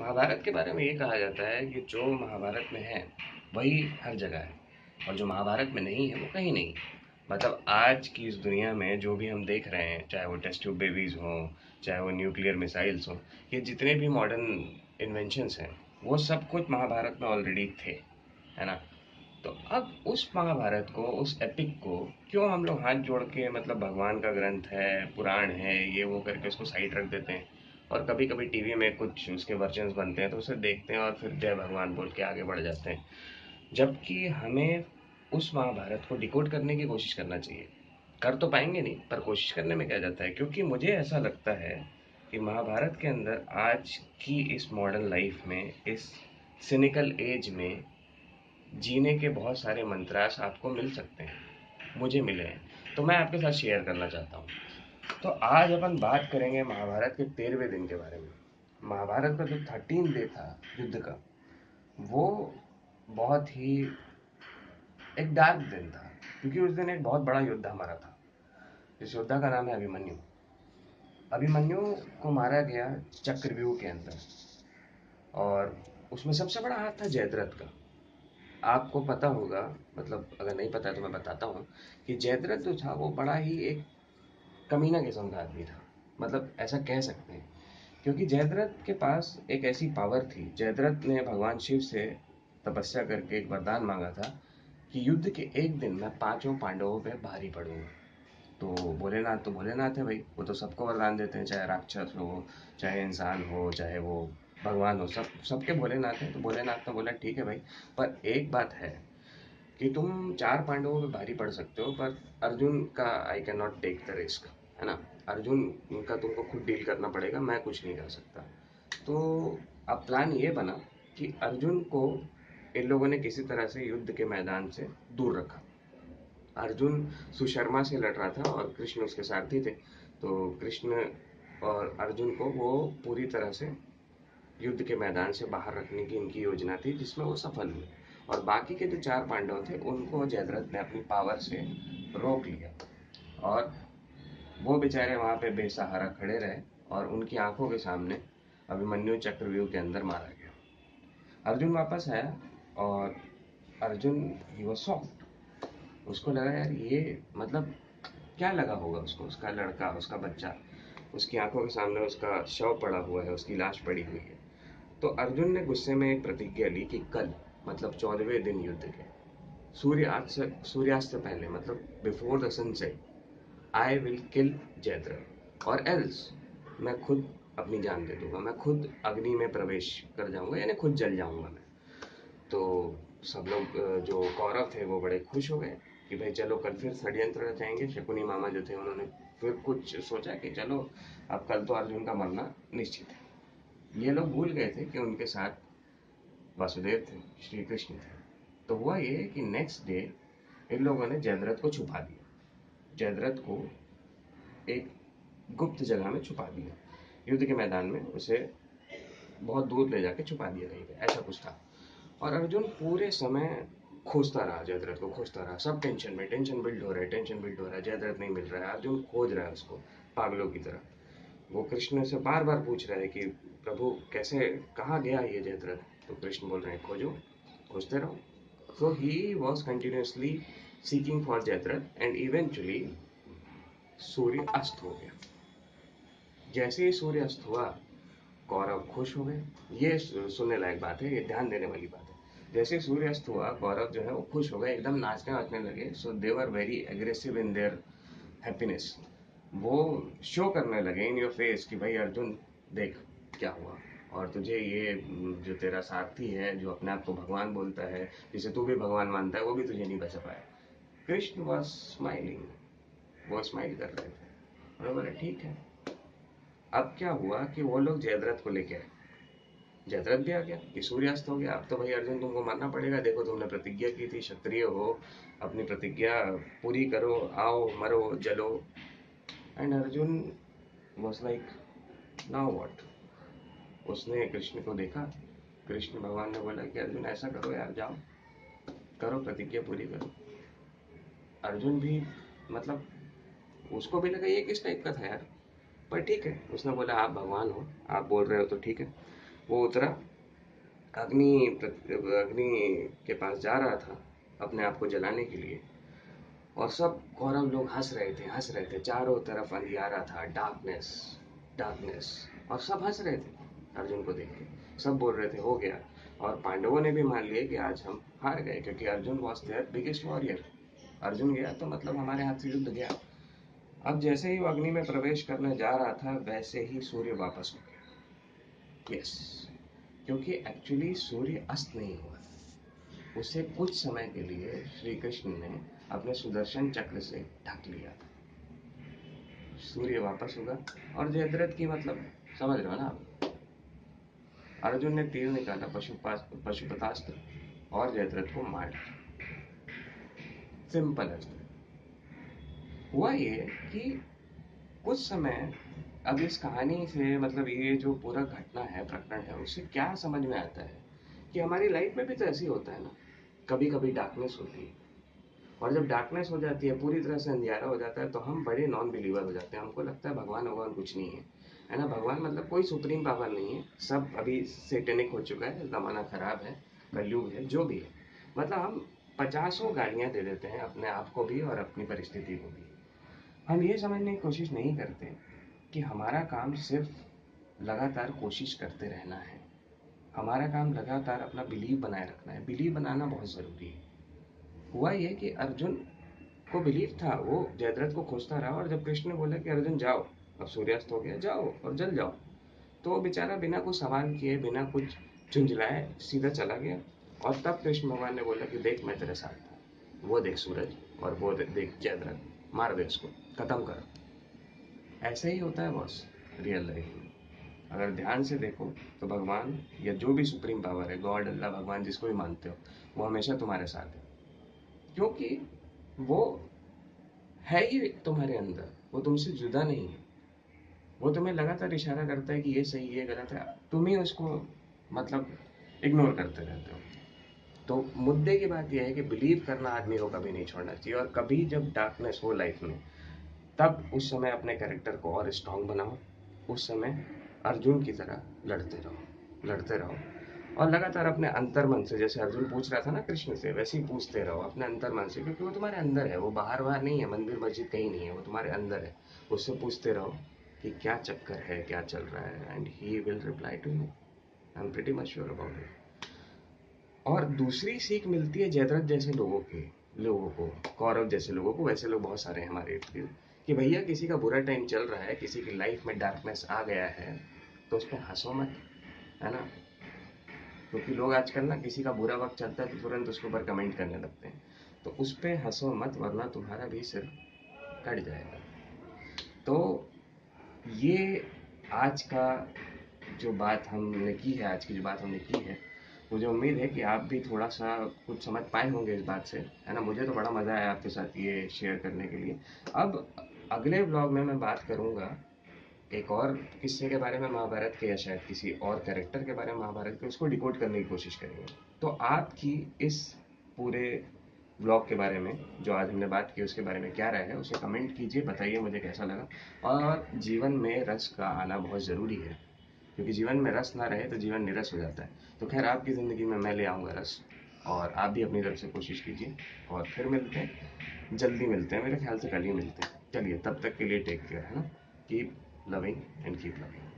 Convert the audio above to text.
महाभारत के बारे में ये कहा जाता है कि जो महाभारत में है, वही हर जगह है। और जो महाभारत में नहीं है, वो कहीं नहीं। मतलब आज की इस दुनिया में जो भी हम देख रहे हैं, चाहे वो टेस्ट ट्यूब बेबीज़ हों, चाहे वो न्यूक्लियर मिसाइल्स हों, ये जितने भी मॉडर्न इन्वेंशंस हैं, वो सब कुछ महाभारत में ऑलरेडी थे, है ना? तो अब उस महाभारत को, उस एपिक को क्यों हम लोग हाथ जोड़ के मतलब भगवान का ग्रंथ है, पुराण है, ये वो करके उसको साइड रख देते हैं? और कभी कभी टीवी में कुछ उसके वर्जन्स बनते हैं तो उसे देखते हैं और फिर जय भगवान बोल के आगे बढ़ जाते हैं। जबकि हमें उस महाभारत को डिकोड करने की कोशिश करना चाहिए। कर तो पाएँगे नहीं, पर कोशिश करने में क्या जाता है? क्योंकि मुझे ऐसा लगता है कि महाभारत के अंदर आज की इस मॉडर्न लाइफ में, इस सिनिकल एज में जीने के बहुत सारे मंत्रास आपको मिल सकते हैं। मुझे मिले हैं। तो मैं आपके साथ शेयर करना चाहता हूँ। तो आज अपन बात करेंगे महाभारत के तेरहवें दिन के बारे में। महाभारत का जो थर्टीन डे था, युद्ध का, वो बहुत ही एक डार्क दिन था, क्योंकि उस दिन एक बहुत बड़ा युद्ध हमारा था। इस योद्धा का नाम है अभिमन्यु। अभिमन्यु को मारा गया चक्रव्यूह के अंदर। और उसमें सबसे बड़ा हाथ था जयद्रथ का। आपको पता होगा मतलब अगर नहीं पता है तो मैं बताता हूँ, कि जयद्रथ जो था, वो बड़ा ही एक कमीना किस्म का आदमी था। मतलब ऐसा कह सकते हैं। क्योंकि जयद्रथ के पास एक ऐसी पावर थी। जयद्रथ ने भगवान शिव से तपस्या करके एक वरदान मांगा था कि युद्ध के एक दिन मैं पाँचों पांडवों पे भारी पड़ूँगा। तो भोलेनाथ तो भोलेनाथ है भाई। वो तो सबको वरदान देते हैं, चाहे राक्षस हो, चाहे इंसान हो, चाहे वो भगवान हो। सब, सबके भोलेनाथ हैं। तो भोलेनाथ ने बोला, ठीक है भाई। पर एक बात है कि तुम चार पांडवों पे भारी पड़ सकते हो, पर अर्जुन का I can not take the risk है ना? अर्जुन का तुमको खुद डील करना पड़ेगा, मैं कुछ नहीं कर सकता। तो अब प्लान ये बना कि अर्जुन को इन लोगों ने किसी तरह से युद्ध के मैदान से दूर रखा। अर्जुन सुशर्मा से लड़ रहा था और कृष्ण उसके सारथी थे। तो कृष्ण और अर्जुन को वो पूरी तरह से युद्ध के मैदान से बाहर रखने की इनकी योजना थी, जिसमें वो सफल हुए। और बाकी के जो चार पांडव थे, उनको जयद्रथ ने अपनी पावर से रोक लिया। और वो बेचारे वहाँ पे बेसहारा खड़े रहे और उनकी आँखों के सामने अभिमन्यु चक्रव्यूह के अंदर मारा गया। अर्जुन वापस आया और अर्जुन ही वॉज़ सॉफ्ट उसको लगा, यार, ये मतलब क्या लगा होगा उसको? उसका लड़का, उसका बच्चा, उसकी आँखों के सामने उसका शव पड़ा हुआ है, उसकी लाश पड़ी हुई है। तो अर्जुन ने गुस्से में एक प्रतिज्ञा ली कि कल मतलब चौदहवें दिन युद्ध के, सूर्यास्त से सूर्यास्त से पहले मतलब before the sunset I will kill Jayadratha और एल्स मैं खुद अपनी जान दे दूँगा। मैं खुद अग्नि में प्रवेश कर जाऊँगा, यानी खुद जल जाऊँगा मैं। तो सब लोग जो कौरव थे, वो बड़े खुश हो गए कि भाई चलो, कल फिर षड्यंत्र रचाएँगे। शकुनी मामा जो थे, उन्होंने फिर कुछ सोचा कि चलो, अब कल तो अर्जुन का मरना निश्चित है। ये लोग भूल गए थे कि उनके साथ वासुदेव थे श्री कृष्ण थे। तो हुआ ये कि नेक्स्ट डे इन लोगों ने जयद्रथ को छुपा दिया। जयद्रथ को एक गुप्त जगह में छुपा दिया। युद्ध के मैदान में उसे बहुत दूर ले जाके छुपा दिया कहीं पे। ऐसा कुछ था। और अर्जुन पूरे समय खोजता रहा, जयद्रथ को खोजता रहा। सब टेंशन में टेंशन बिल्ड हो रहा है टेंशन बिल्ड हो रहा है। जयद्रथ नहीं मिल रहा है। अर्जुन खोज रहा है उसको, पागलों की तरह। वो कृष्ण से बार बार पूछ रहा है कि, प्रभु, कैसे, कहाँ गया ये जयद्रथ? तो कृष्ण बोल रहे हैं, खोजो, खोजते रहो। So he was continuously seeking for Jayadratha and eventually सूर्य अस्त हो गया जैसे ही सूर्य अस्त हुआ गौरव खुश हो गए। ये सुनने लायक बात है, ये ध्यान देने वाली बात है। जैसे सूर्य अस्त हुआ गौरव जो है वो खुश हो गए, एकदम नाचने वाचने लगे। So they were very aggressive in their happiness वो शो करने लगे इन योर फेस कि भाई अर्जुन, देख क्या हुआ। और तुझे ये, जो तेरा साथी है, जो अपने आप को भगवान बोलता है, जिसे तू भी भगवान मानता है, वो भी तुझे नहीं बचा पाया। कृष्ण वॉज़ स्माइलिंग वो स्माइल कर रहे थे। उन्होंने बोला, ठीक है। अब क्या हुआ कि वो लोग जयद्रथ को लेके आए? जयद्रथ भी आ गया कि सूर्यास्त हो गया। अब तो भाई अर्जुन तुमको मरना पड़ेगा। देखो, तुमने प्रतिज्ञा की थी, क्षत्रिय हो, अपनी प्रतिज्ञा पूरी करो, आओ, मरो, जलो। And Arjun was like now what उसने कृष्ण को देखा। कृष्ण भगवान ने बोला कि, अर्जुन, ऐसा करो यार, जाओ। करो प्रतिज्ञा पूरी करो। अर्जुन भी मतलब उसको भी लगा ये किस टाइप का था यार? पर ठीक है, उसने बोला, आप भगवान हो, आप बोल रहे हो तो ठीक है। वो उतरा, अग्नि अग्नि के पास जा रहा था अपने आप को जलाने के लिए। और सब कौरव लोग हंस रहे थे, हंस रहे थे। चारों तरफ़ अंधियारा था डार्कनेस डार्कनेस और सब हंस रहे थे, अर्जुन को देख के। सब बोल रहे थे, हो गया। और पांडवों ने भी मान लिया कि आज हम हार गए, क्योंकि Arjun was their biggest warrior Arjun गया तो मतलब हमारे हाथ से युद्ध गया। अब जैसे ही वो अग्नि में प्रवेश करने जा रहा था, वैसे ही सूर्य वापस हो गया। यस क्योंकि एक्चुअली सूर्य अस्त नहीं हुआ। उसे कुछ समय के लिए श्री कृष्ण ने अपने सुदर्शन चक्र से ढक लिया था। सूर्य वापस होगा। और जयद्रथ की मतलब समझ रहे हो ना आप? अर्जुन ने तीर निकाला पशुपतास्त्र और जयद्रथ को मार सिंपल है हुआ ये कि कुछ समय, अब इस कहानी से मतलब ये जो पूरा घटना है, प्रकरण है उससे क्या समझ में आता है कि हमारी लाइफ में भी तो ऐसे होता है ना। कभी कभी डार्कनेस होती है। और जब डार्कनेस हो जाती है, पूरी तरह से अंधियारा हो जाता है तो हम बड़े नॉन बिलीवर हो जाते हैं। हमको लगता है भगवान भगवान कुछ नहीं है। है ना? भगवान मतलब कोई सुप्रीम पावर नहीं है। सब अभी सेटेनिक हो चुका है, ज़माना खराब है, कलयुग है, जो भी है। मतलब हम पचासों गालियाँ दे देते हैं अपने आप को भी और अपनी परिस्थिति को भी। हम ये समझने की कोशिश नहीं करते कि हमारा काम सिर्फ़ लगातार कोशिश करते रहना है। हमारा काम लगातार अपना बिलीव बनाए रखना है। बिलीव बनाना बहुत ज़रूरी है। हुआ यह कि अर्जुन को बिलीव था, वो जयद्रथ को खोजता रहा और जब कृष्ण ने बोला कि अर्जुन जाओ, अब सूर्यास्त हो गया, जाओ और जल जाओ। तो वो बेचारा बिना कुछ सवाल किए, बिना कुछ झुंझलाए सीधा चला गया। और तब कृष्ण भगवान ने बोला कि देख मैं तेरे साथ वो देख सूरज और वो देख जयद्रथ मार दे उसको, खत्म कर। ऐसे ही होता है बॉस रियल लाइफ में। अगर ध्यान से देखो तो भगवान या जो भी सुप्रीम पावर है गॉड अल्लाह, भगवान, जिसको भी मानते हो, वो हमेशा तुम्हारे साथ है। क्योंकि वो है ही तुम्हारे अंदर, वो तुमसे जुदा नहीं है। वो तुम्हें लगातार इशारा करता है कि ये सही, ये गलत है। तुम ही उसको मतलब इग्नोर करते रहते हो। तो मुद्दे की बात यह है कि बिलीव करना आदमी को कभी नहीं छोड़ना चाहिए और कभी जब डार्कनेस हो लाइफ में, तब उस समय अपने कैरेक्टर को और स्ट्रांग बनाओ, उस समय अर्जुन की तरह लड़ते रहो लड़ते रहो। और लगातार अपने अंतर मन से, जैसे अर्जुन पूछ रहा था ना कृष्ण से, वैसे ही पूछते रहो अपने अंतर मन से, क्योंकि वो तुम्हारे अंदर है, वो बाहर बाहर नहीं है, मंदिर मस्जिद कहीं नहीं है, वो तुम्हारे अंदर है। उससे पूछते रहो कि क्या चक्कर है, क्या चल रहा है and he will reply to you I am pretty much sure about it और दूसरी सीख मिलती है जयद्रथ जैसे लोगों के, लोगों को, कौरव जैसे लोगों को, वैसे लोग बहुत सारे हैं हमारे इर्द कि भैया, किसी का बुरा टाइम चल रहा है, किसी की लाइफ में डार्कनेस आ गया है तो उस पर हंसो मत, है ना? क्योंकि लोग आजकल ना किसी का बुरा वक्त चलता है तो तुरंत उसके ऊपर कमेंट करने लगते हैं। तो उस पर हंसो मत, वरना तुम्हारा भी सिर कट जाएगा। तो ये आज का जो बात हमने की है, आज की जो बात हमने की है मुझे उम्मीद है कि आप भी थोड़ा सा कुछ समझ पाए होंगे इस बात से, है ना? मुझे तो बड़ा मज़ा आया आपके साथ ये शेयर करने के लिए। अब अगले ब्लॉग में मैं बात करूँगा एक और किस्से के बारे में महाभारत के या शायद किसी और कैरेक्टर के बारे में महाभारत के, उसको डिकोड करने की कोशिश करेंगे। तो आपकी इस पूरे ब्लॉग के बारे में, जो आज हमने बात की उसके बारे में क्या राय है, उसे कमेंट कीजिए, बताइए मुझे कैसा लगा। और जीवन में रस का आना बहुत ज़रूरी है। क्योंकि जीवन में रस ना रहे तो जीवन निरस हो जाता है। तो खैर, आपकी ज़िंदगी में मैं ले आऊँगा रस, और आप भी अपनी तरफ़ से कोशिश कीजिए, और फिर मिलते हैं। जल्दी मिलते हैं, मेरे ख्याल से कल ही मिलते हैं। चलिए, तब तक के लिए टेक केयर है ना? Keep loving and keep loving.